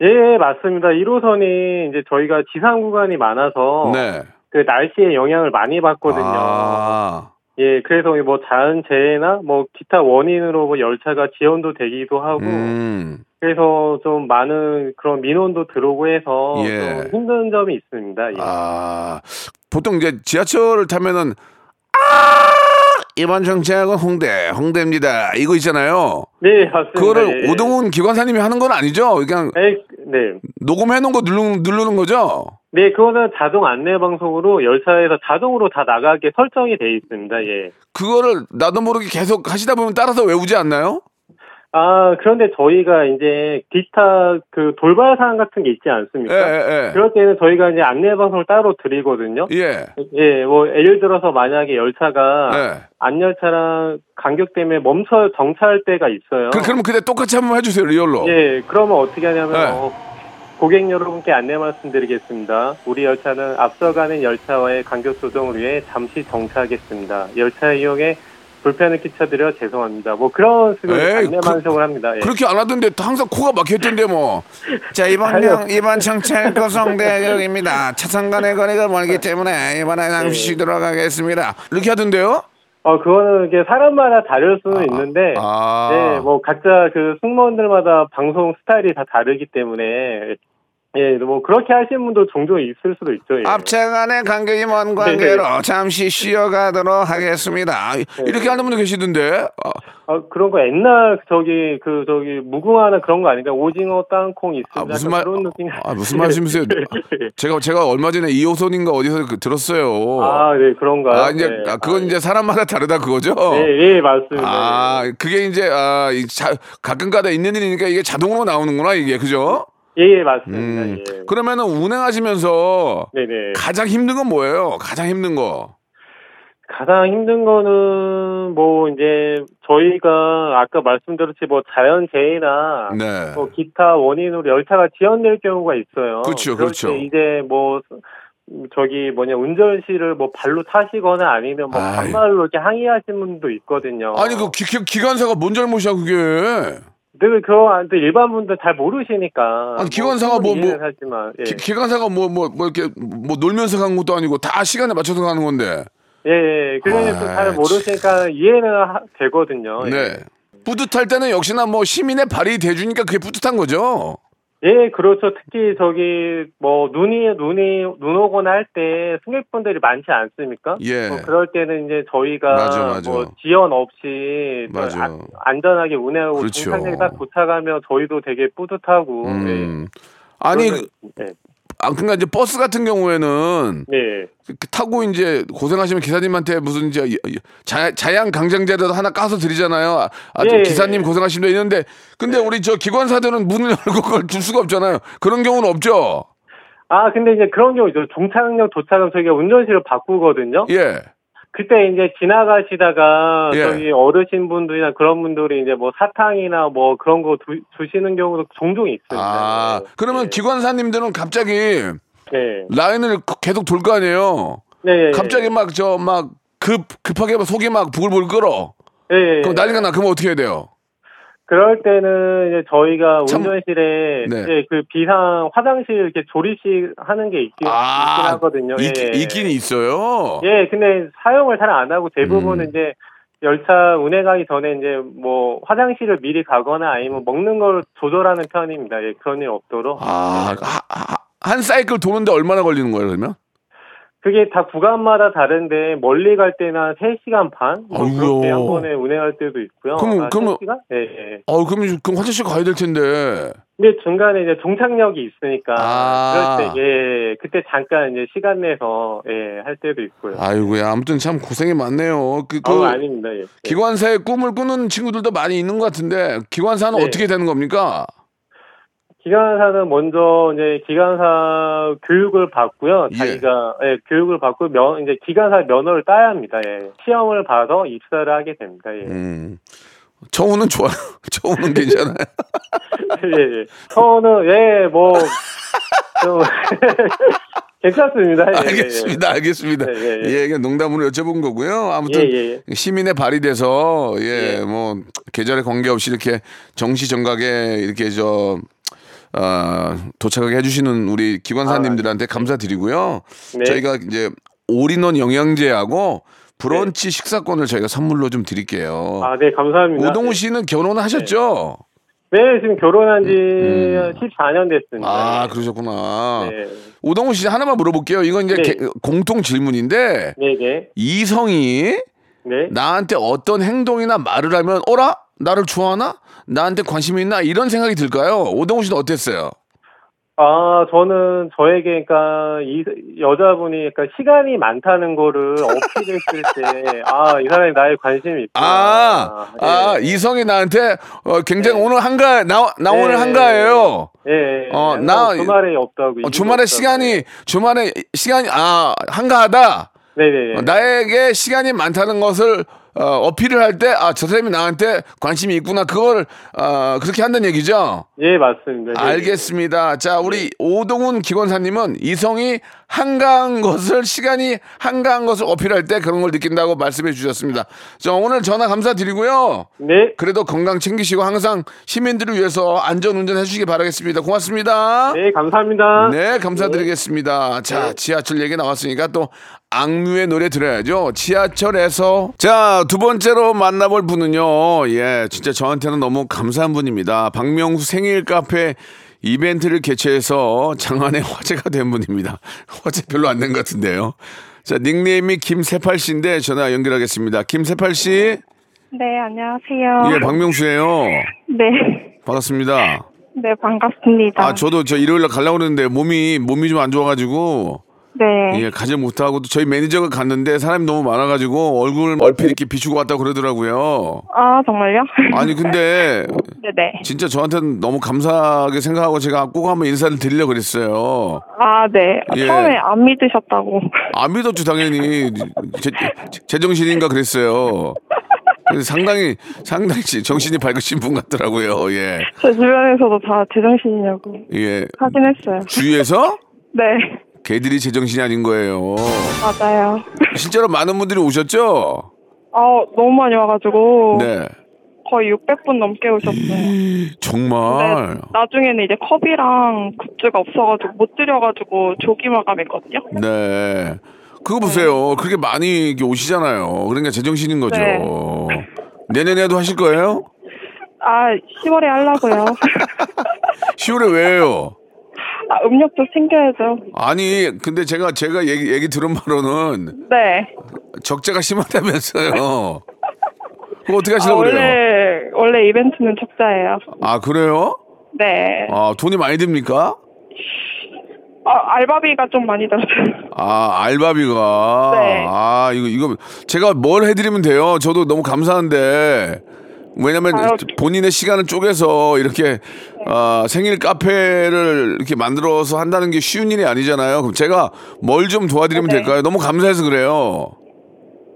Speaker 8: 예, 맞습니다. 1호선이 이제 저희가 지상 구간이 많아서
Speaker 1: 네.
Speaker 8: 그 날씨에 영향을 많이 받거든요.
Speaker 1: 아,
Speaker 8: 예, 그래서 뭐 자연 재해나 뭐 기타 원인으로 뭐 열차가 지연도 되기도 하고
Speaker 1: 음,
Speaker 8: 그래서 좀 많은 그런 민원도 들어오고 해서
Speaker 1: 예.
Speaker 8: 좀 힘든 점이 있습니다. 예.
Speaker 1: 아, 보통 이제 지하철을 타면은, 아! 이번 정차역은 홍대, 홍대입니다. 이거 있잖아요.
Speaker 8: 네, 맞습니다.
Speaker 1: 그거를
Speaker 8: 예.
Speaker 1: 오동훈 기관사님이 하는 건 아니죠? 그냥
Speaker 8: 네, 네.
Speaker 1: 녹음해 놓은 거 누르는, 누르는 거죠?
Speaker 8: 네, 그거는 자동 안내 방송으로 열차에서 자동으로 다 나가게 설정이 돼 있습니다. 예.
Speaker 1: 그거를 나도 모르게 계속 하시다 보면 따라서 외우지 않나요?
Speaker 8: 아, 그런데 저희가 이제 기타 그 돌발 사항 같은 게 있지
Speaker 1: 예,
Speaker 8: 않습니까?
Speaker 1: 예,
Speaker 8: 그럴 때는 저희가 이제 안내 방송을 따로 드리거든요.
Speaker 1: 예. 예.
Speaker 8: 예, 뭐 예를 들어서 만약에 열차가
Speaker 1: 예.
Speaker 8: 안열차랑 간격 때문에 멈춰 정차할 때가 있어요.
Speaker 1: 그, 그러면 그때 똑같이 한번 해주세요, 리얼로.
Speaker 8: 예, 그러면 어떻게 하냐면
Speaker 1: 네.
Speaker 8: 어, 고객 여러분께 안내 말씀드리겠습니다. 우리 열차는 앞서가는 열차와의 간격 조정을 위해 잠시 정차하겠습니다. 열차 이용에 불편을 끼쳐드려 죄송합니다. 뭐 그런 식으로 안내
Speaker 1: 그-
Speaker 8: 방송을 합니다. 예.
Speaker 1: 그렇게 안 하던데 항상 코가 막혔던데 뭐. 자 이번. 역 이번 정찰 고성대역입니다. 차선 간의 거리가 멀기 때문에 이번에 잠시 쉬도록 하겠습니다. 이렇게 하던데요?
Speaker 8: 어 그거는 이게 사람마다 다를 수는 있는데
Speaker 1: 아.
Speaker 8: 네, 뭐 각자 그 승무원들마다 방송 스타일이 다 다르기 때문에 예, 뭐 그렇게 하시는 분도 종종 있을 수도 있죠. 예.
Speaker 1: 앞차 간의 간격이 먼 관계로 잠시 쉬어가도록 하겠습니다. 이렇게 하는 분도 계시던데. 아,
Speaker 8: 아, 그런 거 옛날 저기 그 저기 무궁화나 그런 거 아닌가? 오징어 땅콩 있습니다.
Speaker 1: 아, 무슨 말-
Speaker 8: 그런 느낌.
Speaker 1: 아, 무슨 말씀이세요? 제가 제가 얼마 전에 2호선인가 어디서 그- 들었어요.
Speaker 8: 아, 네, 그런가요?
Speaker 1: 아, 이제
Speaker 8: 네.
Speaker 1: 아, 그건
Speaker 8: 아,
Speaker 1: 이제 사람마다 다르다 그거죠?
Speaker 8: 네, 예, 맞습니다.
Speaker 1: 아, 그게 이제 아, 자, 가끔가다 있는 일이니까 이게 자동으로 나오는구나 이게 그죠?
Speaker 8: 예, 예, 맞습니다.
Speaker 1: 음.
Speaker 8: 예.
Speaker 1: 그러면은 운행하시면서
Speaker 8: 네, 네.
Speaker 1: 가장 힘든 건 뭐예요? 가장 힘든 거.
Speaker 8: 가장 힘든 거는 뭐 이제 저희가 아까 말씀드렸지 뭐 자연 재해나
Speaker 1: 네.
Speaker 8: 뭐 기타 원인으로 열차가 지연될 경우가 있어요.
Speaker 1: 그렇죠, 그렇죠.
Speaker 8: 때 이제 뭐 저기 뭐냐 운전실을 뭐 발로 타시거나 아니면 뭐. 반말로 이렇게 항의하시는 분도 있거든요.
Speaker 1: 아니 그 기, 기, 기관사가 뭔 잘못이야 그게?
Speaker 8: 늘 그거 안 돼. 일반 분들 잘 모르시니까.
Speaker 1: 아니, 기관사가 뭐- 뭐-
Speaker 8: 하지만 예.
Speaker 1: 기, 기관사가 뭐 뭐 뭐 이렇게 뭐 놀면서 간 것도 아니고 다 시간에 맞춰서 가는 건데.
Speaker 8: 예, 예. 그러니까
Speaker 1: 아,
Speaker 8: 잘 모르시니까 이해는 하- 되거든요. 예.
Speaker 1: 네. 뿌듯할 때는 역시나 뭐 시민의 발이 돼주니까 그게 뿌듯한 거죠.
Speaker 8: 예, 그렇죠. 특히 저기 뭐 눈이 눈이 눈 오거나 할 때 승객분들이 많지 않습니까?
Speaker 1: 예.
Speaker 8: 뭐 그럴 때는 이제 저희가
Speaker 1: 맞아, 맞아.
Speaker 8: 뭐 지연 없이
Speaker 1: 맞아.
Speaker 8: 안- 안전하게 운행하고
Speaker 1: 그렇죠.
Speaker 8: 정상에 딱 도착하면 저희도 되게 뿌듯하고
Speaker 1: 음. 아니
Speaker 8: 그러면- 예.
Speaker 1: 아 그러니까 이제 버스 같은 경우에는
Speaker 8: 네.
Speaker 1: 그 타고 이제 고생하시면 기사님한테 무슨 이제 자, 자양 강장제라도 하나 까서 드리잖아요. 아,
Speaker 8: 예.
Speaker 1: 기사님 고생하십니다 이런데 근데 우리 저 기관사들은 문을 열고 그걸 둘 수가 없잖아요. 그런 경우는 없죠.
Speaker 8: 아, 근데 이제 그런 경우 있죠. 종착역 도착하면 저희가 운전실을 바꾸거든요.
Speaker 1: 예.
Speaker 8: 그때 이제 지나가시다가
Speaker 1: 예.
Speaker 8: 저기 어르신 분들이나 그런 분들이 이제 뭐 사탕이나 뭐 그런 거 두, 주시는 경우도 종종 있습니다.
Speaker 1: 아
Speaker 8: 네.
Speaker 1: 그러면
Speaker 8: 네.
Speaker 1: 기관사님들은 갑자기
Speaker 8: 네.
Speaker 1: 라인을 계속 돌 거 아니에요.
Speaker 8: 네.
Speaker 1: 갑자기 막 저 막 급 급하게 막 속이 막 부글부글 끓어.
Speaker 8: 네.
Speaker 1: 그럼 난리가 나. 그러면 어떻게 해야 돼요?
Speaker 8: 그럴 때는 이제 저희가
Speaker 1: 참-
Speaker 8: 운전실에
Speaker 1: 네.
Speaker 8: 이제 그 비상 화장실 이렇게 조리식 하는 게 있긴, 있긴 하거든요.
Speaker 1: 있,
Speaker 8: 예.
Speaker 1: 있긴 있어요.
Speaker 8: 예, 근데 사용을 잘 안 하고 대부분은
Speaker 1: 음.
Speaker 8: 이제 열차 운행하기 전에 이제 뭐 화장실을 미리 가거나 아니면 먹는 걸 조절하는 편입니다. 예, 그런 일 없도록.
Speaker 1: 아, 하- 하- 한 사이클 도는데 얼마나 걸리는 거예요, 그러면?
Speaker 8: 그게 다 구간마다 다른데 멀리 갈 때는 한 3시간 반? 뭐. 그렇게 한 번에 운행할 때도 있고요.
Speaker 1: 그럼-
Speaker 8: 아, 3시간? 예, 예.
Speaker 1: 어, 그럼, 그럼 화장실 가야 될 텐데.
Speaker 8: 근데 중간에 이제 종착역이 있으니까
Speaker 1: 아.
Speaker 8: 그럴 때 예, 그때 잠깐 이제 시간 내서 예, 할 때도 있고요.
Speaker 1: 아이고야, 아무튼 참 고생이 많네요. 그, 그,
Speaker 8: 어, 아닙니다. 예. 예.
Speaker 1: 기관사의 꿈을 꾸는 친구들도 많이 있는 것 같은데, 기관사는
Speaker 8: 네.
Speaker 1: 어떻게 되는 겁니까?
Speaker 8: 기관사는 먼저 이제 기관사 교육을 받고요.
Speaker 1: 예.
Speaker 8: 자기가 예, 교육을 받고 면 이제 기관사 면허를 따야 합니다. 예. 시험을 봐서 입사를 하게 됩니다. 예.
Speaker 1: 음. 청우는 좋아요. 청우는 괜찮아요.
Speaker 8: 예, 예. 저는 예, 뭐 좀 괜찮습니다. 예, 예, 예.
Speaker 1: 알겠습니다. 알겠습니다.
Speaker 8: 예, 예, 예.
Speaker 1: 예, 그냥 농담으로 여쭤본 거고요. 아무튼. 시민의 발이 돼서 예,
Speaker 8: 예.
Speaker 1: 뭐 계절에 관계없이 이렇게 정시 정각에 이렇게 저 어, 도착하게 해주시는 우리 기관사님들한테 감사드리고요.
Speaker 8: 네.
Speaker 1: 저희가 이제 올인원 영양제하고 브런치 식사권을 저희가 선물로 좀 드릴게요.
Speaker 8: 아, 네, 감사합니다.
Speaker 1: 오동우 씨는 결혼하셨죠?
Speaker 8: 네, 지금 결혼한 지
Speaker 1: 음.
Speaker 8: 14년 됐습니다.
Speaker 1: 아, 그러셨구나.
Speaker 8: 네.
Speaker 1: 오동우 씨 하나만 물어볼게요. 이건 이제
Speaker 8: 네.
Speaker 1: 개- 공통 질문인데
Speaker 8: 네, 네.
Speaker 1: 이성이
Speaker 8: 네.
Speaker 1: 나한테 어떤 행동이나 말을 하면 어라 나를 좋아하나 나한테 관심이 있나 이런 생각이 들까요? 오동우 씨는 어땠어요?
Speaker 8: 아, 저는 저에게, 그러니까, 이, 여자분이, 그러니까, 시간이 많다는 거를 어필했을 때, 아, 이 사람이 나에 관심이 있구나.
Speaker 1: 아, 아,
Speaker 8: 예.
Speaker 1: 이성이 나한테 어, 굉장히 오늘 한가 나, 나 오늘
Speaker 8: 네.
Speaker 1: 한가예요.
Speaker 8: 예, 예.
Speaker 1: 어,
Speaker 8: 항상
Speaker 1: 나-
Speaker 8: 주말에 없다고.
Speaker 1: 어, 주말에
Speaker 8: 없다고.
Speaker 1: 시간이 주말에 시간이 아 한가하다.
Speaker 8: 네네.
Speaker 1: 어, 나에게 시간이 많다는 것을 어, 어필을 할 때 아 저 사람이 나한테 관심이 있구나 그걸 어, 그렇게 한다는 얘기죠.
Speaker 8: 예, 맞습니다. 네.
Speaker 1: 알겠습니다. 자, 우리 오동훈 기관사님은 이성이 한가한 것을 시간이 한가한 것을 어필할 때 그런 걸 느낀다고 말씀해 주셨습니다. 자, 오늘 전화 감사드리고요.
Speaker 8: 네.
Speaker 1: 그래도 건강 챙기시고 항상 시민들을 위해서 안전 운전 해주시기 바라겠습니다. 고맙습니다.
Speaker 8: 네, 감사합니다.
Speaker 1: 네, 감사드리겠습니다. 자, 지하철 얘기 나왔으니까 또 악뮤의 노래 들어야죠. 지하철에서. 자, 두 번째로 만나볼 분은요. 예, 진짜 저한테는 너무 감사한 분입니다. 박명수 생일 카페 이벤트를 개최해서 장안의 화제가 된 분입니다. 화제 별로 안 된 것 같은데요. 자, 닉네임이 김세팔 씨인데 전화 연결하겠습니다. 김세팔 씨.
Speaker 3: 네, 안녕하세요.
Speaker 1: 예, 박명수예요.
Speaker 3: 네.
Speaker 1: 반갑습니다.
Speaker 3: 네, 반갑습니다.
Speaker 1: 아, 저도 저 일요일 날 가려고 그랬는데 몸이 몸이 좀 안 좋아 가지고
Speaker 3: 네.
Speaker 1: 예, 가지 못하고 또 저희 매니저가 갔는데 사람이 너무 많아가지고 얼굴 얼핏 이렇게 비추고 왔다고 그러더라고요.
Speaker 3: 아, 정말요?
Speaker 1: 아니 근데
Speaker 3: 네네.
Speaker 1: 진짜 저한테는 너무 감사하게 생각하고 제가 꼭 한번 인사를 드리려고 그랬어요.
Speaker 3: 아, 네.
Speaker 1: 예.
Speaker 3: 처음에 안 믿으셨다고.
Speaker 1: 안 믿었죠 당연히 제, 제 정신인가 그랬어요. 그래서 상당히 상당히 정신이 밝으신 분 같더라고요. 예,
Speaker 3: 제 주변에서도 다 제정신이냐고
Speaker 1: 예.
Speaker 3: 하긴 했어요.
Speaker 1: 주위에서
Speaker 3: 네.
Speaker 1: 걔들이 제정신이 아닌 거예요.
Speaker 3: 맞아요.
Speaker 1: 실제로 많은 분들이 오셨죠?
Speaker 3: 아, 너무 많이 와가지고.
Speaker 1: 네.
Speaker 3: 거의 600분 넘게 오셨어요.
Speaker 1: 정말.
Speaker 3: 네, 나중에는 이제 컵이랑 굿즈가 없어가지고 못 드려가지고 조기 마감했거든요.
Speaker 1: 네. 그거 보세요. 그렇게 많이 이렇게 오시잖아요. 그러니까 제정신인 거죠.
Speaker 3: 네.
Speaker 1: 내년에도 하실 거예요?
Speaker 3: 아, 10월에 하려고요.
Speaker 1: 10월에 왜요?
Speaker 3: 아, 음력도 챙겨야죠.
Speaker 1: 아니, 근데 제가 제가 얘기 얘기 들은 바로는
Speaker 3: 네.
Speaker 1: 적자가 심하다면서요. 그거 어떻게
Speaker 3: 아,
Speaker 1: 하시려고 그래요?
Speaker 3: 원래, 원래 이벤트는 적자예요.
Speaker 1: 아, 그래요?
Speaker 3: 네.
Speaker 1: 아, 돈이 많이 듭니까?
Speaker 3: 아, 알바비가 좀 많이 들었어요.
Speaker 1: 아, 알바비가.
Speaker 3: 네.
Speaker 1: 아, 이거, 이거, 제가 뭘 해드리면 돼요? 저도 너무 감사한데. 왜냐면
Speaker 3: 아유.
Speaker 1: 본인의 시간을 쪼개서 이렇게, 아, 생일 카페를 이렇게 만들어서 한다는 게 쉬운 일이 아니잖아요. 그럼 제가 뭘 좀 도와드리면
Speaker 3: 네.
Speaker 1: 될까요? 너무 감사해서 그래요.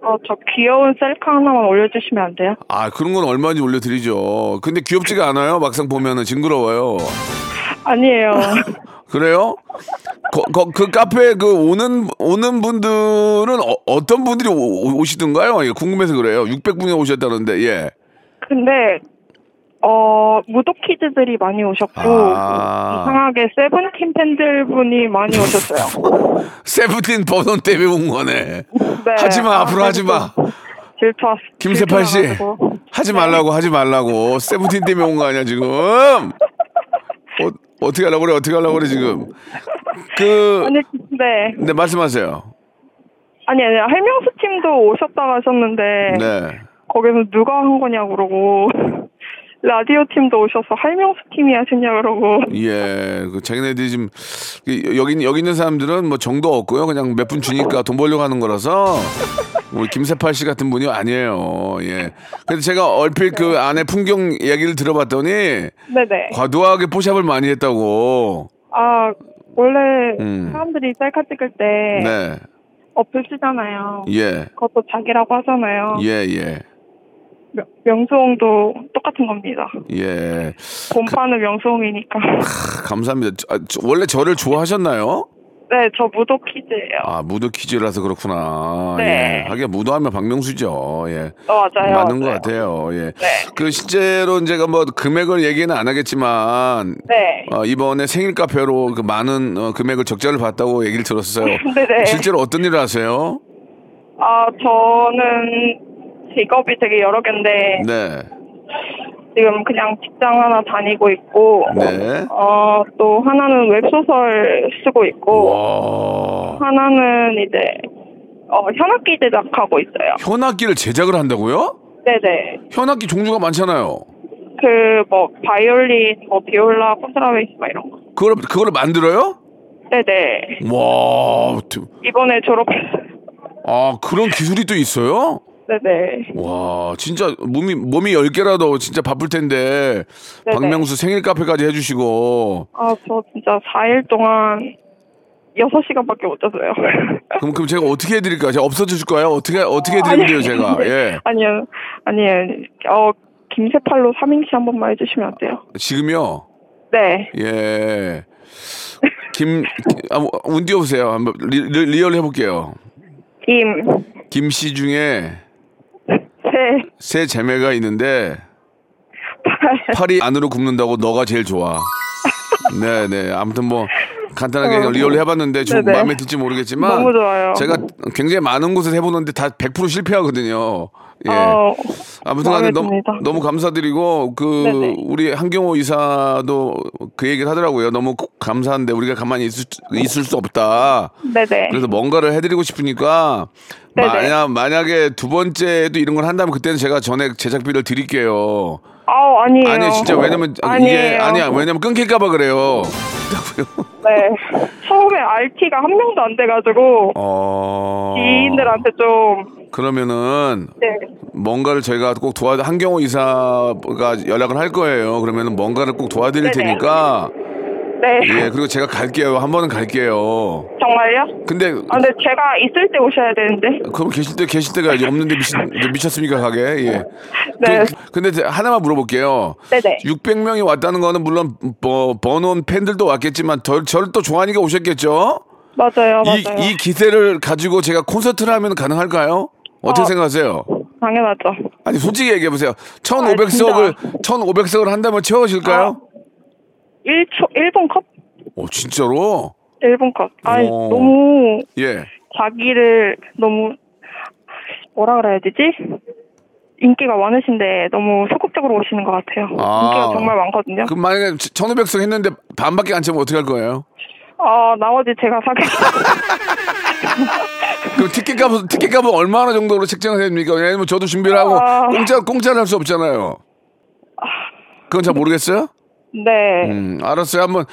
Speaker 3: 어, 저 귀여운 셀카 하나만 올려주시면 안 돼요?
Speaker 1: 아, 그런 건 얼마인지 올려드리죠. 근데 귀엽지가 않아요. 막상 보면은 징그러워요.
Speaker 3: 아니에요.
Speaker 1: 그래요? 거, 거, 그 카페에 그 오는 오는 분들은 어, 떤 분들이 오, 시던가요 예, 궁금해서 그래요. 600분이 오셨다는데 예.
Speaker 3: 근데, 어, 무도키즈들이 많이 오셨고,
Speaker 1: 아.
Speaker 3: 이상하게 세븐틴 팬들분이 많이 오셨어요.
Speaker 1: 세븐틴 버전 때문에 온 거네.
Speaker 3: 네.
Speaker 1: 하지 마
Speaker 3: 아,
Speaker 1: 앞으로 하지 마.
Speaker 3: 질투,
Speaker 1: 김세팔 씨. 하지
Speaker 3: 네.
Speaker 1: 말라고 하지 말라고 세븐틴 때문에 온 거 아니야 지금? 어, 어떻게 하려고 그래 어떻게 하려고 그래 지금? 그
Speaker 3: 아니, 네.
Speaker 1: 네 말씀하세요.
Speaker 3: 아니 아니 할명수 팀도 오셨다고 하셨는데
Speaker 1: 네.
Speaker 3: 거기서 누가 한 거냐고 그러고 라디오 팀도 오셔서 할명수 팀이 하셨냐 그러고
Speaker 1: 예, 그 자기네들이 지금 이- 여기 여기 있는 사람들은 뭐 정도 없고요. 그냥 몇 분 주니까 돈 벌려고 하는 거라서 우리 김세팔 씨 같은 분이 아니에요. 예. 그래서 제가 얼핏 그 안에 풍경 얘기를 들어봤더니
Speaker 3: 네네
Speaker 1: 과도하게 포샵을 많이 했다고.
Speaker 3: 아 원래
Speaker 1: 음.
Speaker 3: 사람들이 셀카 찍을 때
Speaker 1: 네.
Speaker 3: 어플 쓰잖아요
Speaker 1: 예.
Speaker 3: 그것도 자기라고 하잖아요
Speaker 1: 예, 예.
Speaker 3: 명- 명수홍도 똑같은 겁니다
Speaker 1: 예.
Speaker 3: 본판은 명수홍이니까
Speaker 1: 크, 감사합니다. 저- 아, 저- 원래 저를 좋아하셨나요?
Speaker 3: 네 저 무도 키즈예요
Speaker 1: 아, 무도 키즈라서 그렇구나.
Speaker 3: 네.
Speaker 1: 예. 하긴 무도하면 박명수죠. 예.
Speaker 3: 어, 맞아요
Speaker 1: 맞는 것
Speaker 3: 맞아요.
Speaker 1: 같아요. 예.
Speaker 3: 네.
Speaker 1: 그 실제로 제가 뭐 금액을 얘기는 안 하겠지만
Speaker 3: 네
Speaker 1: 어, 이번에 생일 카페로 그 많은 어, 금액을 적자를 봤다고 얘기를 들었어요.
Speaker 3: 네 네
Speaker 1: 실제로 어떤 일을 하세요?
Speaker 3: 아 저는 직업이 되게 여러 개인데
Speaker 1: 네.
Speaker 3: 지금 그냥 직장 하나 다니고 있고
Speaker 1: 네.
Speaker 3: 어 또 하나는 웹소설 쓰고 있고
Speaker 1: 와.
Speaker 3: 하나는 이제 어 현악기 제작하고 있어요.
Speaker 1: 현악기를 제작을 한다고요?
Speaker 3: 네네.
Speaker 1: 현악기 종류가 많잖아요.
Speaker 3: 그 뭐 바이올린, 뭐 비올라, 콘트라베이스 막 이런 거.
Speaker 1: 그걸 그걸 만들어요?
Speaker 3: 네네.
Speaker 1: 와. 드-
Speaker 3: 이번에 졸업했어요.
Speaker 1: 아, 그런 기술이 또 있어요?
Speaker 3: 네네.
Speaker 1: 와, 진짜 몸이 몸이 열 개라도 진짜 바쁠 텐데
Speaker 3: 네네.
Speaker 1: 박명수 생일 카페까지 해주시고
Speaker 3: 아 저 진짜 4일 동안 6시간밖에 못 잤어요.
Speaker 1: 그럼 그럼 제가 어떻게 해드릴까요? 제가 없어질까요? 어떻게 어떻게 해드리면 돼요, 제가? 예,
Speaker 3: 아니요. 아니요. 어 김세팔로 삼행시 한 번만 해주시면 안 돼요?
Speaker 1: 지금요.
Speaker 3: 네.
Speaker 1: 예. 김, 아, 뭐, 운 띄워보세요. 한번 리, 리, 리얼 해볼게요.
Speaker 3: 김,
Speaker 1: 김씨 중에
Speaker 3: 세,
Speaker 1: 세 자매가 있는데
Speaker 3: 팔.
Speaker 1: 팔이 안으로 굽는다고 너가 제일 좋아. 네네. 아무튼 뭐 간단하게
Speaker 3: 어.
Speaker 1: 리얼로 해봤는데 좀
Speaker 3: 네네.
Speaker 1: 마음에 들지 모르겠지만
Speaker 3: 너무 좋아요.
Speaker 1: 제가 굉장히 많은 곳에서 해보는데 다 100% 실패하거든요. 예.
Speaker 3: 어,
Speaker 1: 아무튼
Speaker 3: 마음에
Speaker 1: 간에 너무. 너무 감사드리고 그
Speaker 3: 네네.
Speaker 1: 우리 한경호 이사도 그 얘기를 하더라고요. 너무 감사한데 우리가 가만히 있을, 있을 수 없다.
Speaker 3: 네네.
Speaker 1: 그래서 뭔가를 해드리고 싶으니까. 만약 만약에 두 번째도 이런 걸 한다면 그때는 제가 전액 제작비를 드릴게요.
Speaker 3: 아우, 아니에요.
Speaker 1: 아니 진짜 왜냐면 이게
Speaker 3: 아니에요.
Speaker 1: 아니야 왜냐면 끊길까봐 그래요.
Speaker 3: 네. 처음에 RT가 한 명도 안 돼가지고,
Speaker 1: 어
Speaker 3: 지인들한테 좀,
Speaker 1: 그러면은
Speaker 3: 네.
Speaker 1: 뭔가를 저희가 꼭 도와 한경호 이사가 연락을 할 거예요. 그러면은 뭔가를 꼭 도와드릴
Speaker 3: 네네.
Speaker 1: 테니까
Speaker 3: 네.
Speaker 1: 예 그리고 제가 갈게요. 한 번은 갈게요.
Speaker 3: 정말요?
Speaker 1: 근데
Speaker 3: 아, 근데 제가 있을 때 오셔야 되는데.
Speaker 1: 그럼 계실 때 계실 때가 이제 없는데 미친, 미쳤습니까 가게? 예.
Speaker 3: 네.
Speaker 1: 그, 근데 제- 하나만 물어볼게요.
Speaker 3: 네네.
Speaker 1: 600명이 왔다는 거는 물론 뭐 번온 팬들도 왔겠지만 저, 저를 또 좋아하니까 오셨겠죠?
Speaker 3: 맞아요,
Speaker 1: 이,
Speaker 3: 맞아요.
Speaker 1: 이 기세를 가지고 제가 콘서트를 하면 가능할까요? 어떻게
Speaker 3: 어.
Speaker 1: 생각하세요?
Speaker 3: 당연하죠.
Speaker 1: 아니 솔직히 얘기해 보세요.
Speaker 3: 아,
Speaker 1: 1,500석을 1,500석을 한다면 채워질까요?
Speaker 3: 1초, 1분 컷?
Speaker 1: 오 진짜로?
Speaker 3: 1분 컷. 아니,
Speaker 1: 오.
Speaker 3: 너무
Speaker 1: 예.
Speaker 3: 자기를 너무, 뭐라 그래야 되지? 인기가 많으신데 너무 소극적으로 오시는 것 같아요.
Speaker 1: 아.
Speaker 3: 인기가 정말 많거든요.
Speaker 1: 그럼 만약에 1,500석 했는데 반밖에 안 채우면 어떻게 할 거예요?
Speaker 3: 아, 나머지 제가 사겠습니다.
Speaker 1: 그럼 티켓 값은 티켓 값은 얼마나 정도로 책정을 해야 됩니까? 왜냐면 저도 준비를 하고
Speaker 3: 아.
Speaker 1: 공짜 공짜를 할 수 없잖아요. 그건 잘 모르겠어요.
Speaker 3: 네.
Speaker 1: 음, 알았어요. 한번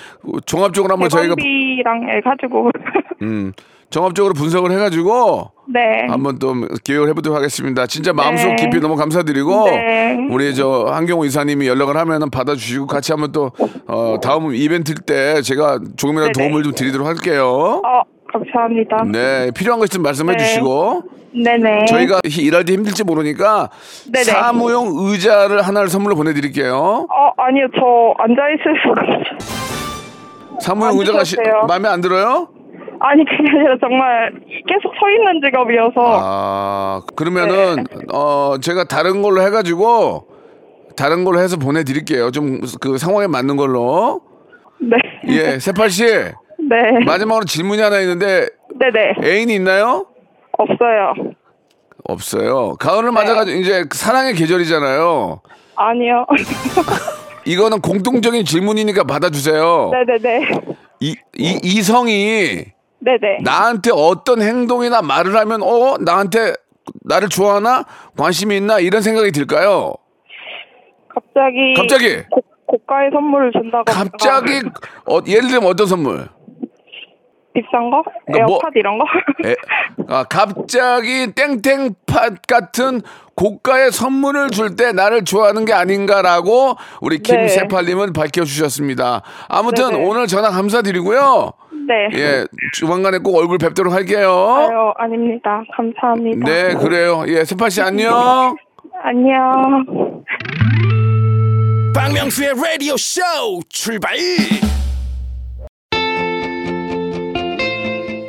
Speaker 1: 종합적으로 한번 저희가
Speaker 3: 대관비랑 해가지고.
Speaker 1: 음, 종합적으로 분석을 해가지고
Speaker 3: 네.
Speaker 1: 한번 또 기획을 해보도록 하겠습니다. 진짜 마음속
Speaker 3: 네.
Speaker 1: 깊이 너무 감사드리고
Speaker 3: 네.
Speaker 1: 우리 저 한경호 이사님이 연락을 하면은 받아주시고 같이 한번 또 어, 다음 이벤트 때 제가 조금이라도
Speaker 3: 네네.
Speaker 1: 도움을 좀 드리도록 할게요.
Speaker 3: 어, 감사합니다.
Speaker 1: 네, 필요한 거 있으면 말씀해
Speaker 3: 네.
Speaker 1: 주시고
Speaker 3: 네네.
Speaker 1: 저희가 히- 일할 때 힘들지 모르니까
Speaker 3: 네네.
Speaker 1: 사무용 의자를 하나를 선물로 보내드릴게요.
Speaker 3: 어, 아니요, 저 앉아있을 수가 없어요.
Speaker 1: 사무용
Speaker 3: 안
Speaker 1: 의자가 시. 마음에 안 들어요?
Speaker 3: 아니, 그게 아니라 정말 계속 서 있는 직업이어서.
Speaker 1: 아 그러면은 어 제가 다른 걸로 해가지고 다른 걸로 해서 보내드릴게요. 좀 그 상황에 맞는 걸로.
Speaker 3: 네.
Speaker 1: 예, 세팔 씨
Speaker 3: 네.
Speaker 1: 마지막으로 질문이 하나 있는데
Speaker 3: 네네.
Speaker 1: 애인이 있나요?
Speaker 3: 없어요.
Speaker 1: 없어요. 가을을
Speaker 3: 네.
Speaker 1: 맞아가지고 이제 사랑의 계절이잖아요.
Speaker 3: 아니요.
Speaker 1: 이거는 공통적인 질문이니까 받아주세요.
Speaker 3: 네네네.
Speaker 1: 이, 이 이성이
Speaker 3: 네네.
Speaker 1: 나한테 어떤 행동이나 말을 하면 어 나한테 나를 좋아하나 관심이 있나 이런 생각이 들까요?
Speaker 3: 갑자기
Speaker 1: 갑자기
Speaker 3: 고, 고가의 선물을 준다고
Speaker 1: 갑자기 어, 예를 들면 어떤 선물?
Speaker 3: 비싼 거?
Speaker 1: 그러니까 뭐-
Speaker 3: 에어팟 이런 거?
Speaker 1: 에, 아, 갑자기 땡땡팟 같은 고가의 선물을 줄 때 나를 좋아하는 게 아닌가라고 우리
Speaker 3: 네.
Speaker 1: 김세팔님은 밝혀주셨습니다. 아무튼
Speaker 3: 네네.
Speaker 1: 오늘 전화 감사드리고요.
Speaker 3: 네.
Speaker 1: 예, 조만간에 꼭 얼굴 뵙도록 할게요.
Speaker 3: 아유, 아닙니다. 감사합니다.
Speaker 1: 네, 그래요. 예, 세팔 씨 안녕.
Speaker 3: 안녕.
Speaker 9: 박명수의 라디오 쇼 출발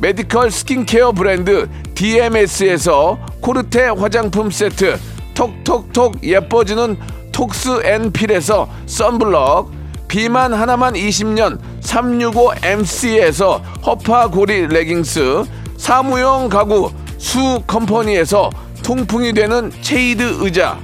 Speaker 1: 메디컬 스킨케어 브랜드 DMS에서 코르테 화장품 세트 톡톡톡 예뻐지는 톡스 앤 필에서 썬블럭 비만 하나만 20년 365MC에서 허파고리 레깅스 사무용 가구 수 컴퍼니에서 통풍이 되는 체이드 의자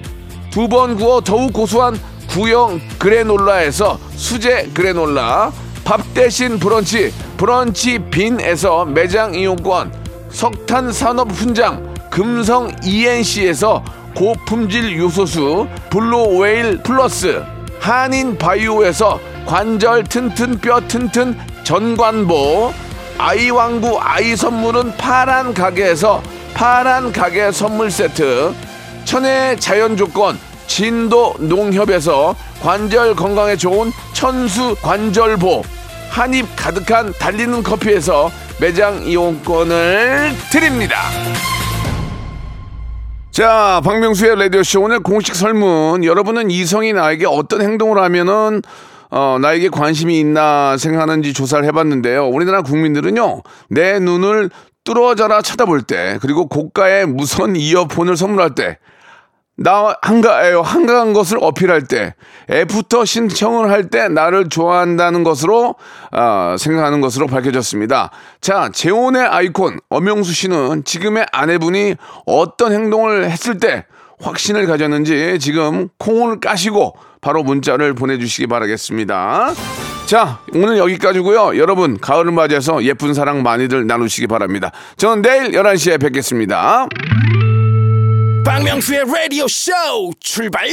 Speaker 1: 두 번 구워 더욱 고소한 구형 그래놀라에서 수제 그래놀라 밥 대신 브런치 브런치 빈에서 매장 이용권 석탄 산업 훈장 금성 ENC에서 고품질 요소수 블루웨일 플러스 한인 바이오에서 관절 튼튼 뼈 튼튼 전관보 아이왕구 아이 선물은 파란 가게에서 파란 가게 선물 세트 천혜의 자연 조건 진도 농협에서 관절 건강에 좋은 천수 관절보 한입 가득한 달리는 커피에서 매장 이용권을 드립니다. 자, 박명수의 라디오쇼 오늘 공식 설문. 여러분은 이성이 나에게 어떤 행동을 하면은 어, 나에게 관심이 있나 생각하는지 조사를 해봤는데요. 우리나라 국민들은요, 내 눈을 뚫어져라 쳐다볼 때, 그리고 고가의 무선 이어폰을 선물할 때, 나 한가해요. 한가한 것을 어필할 때, 애프터 신청을 할 때 나를 좋아한다는 것으로 아, 생각하는 것으로 밝혀졌습니다. 자, 재혼의 아이콘 엄영수 씨는 지금의 아내분이 어떤 행동을 했을 때 확신을 가졌는지 지금 콩을 까시고 바로 문자를 보내주시기 바라겠습니다. 자, 오늘 여기까지고요. 여러분, 가을을 맞이해서 예쁜 사랑 많이들 나누시기 바랍니다. 저는 내일 11시에 뵙겠습니다.
Speaker 9: 박명수의 라디오 쇼 출발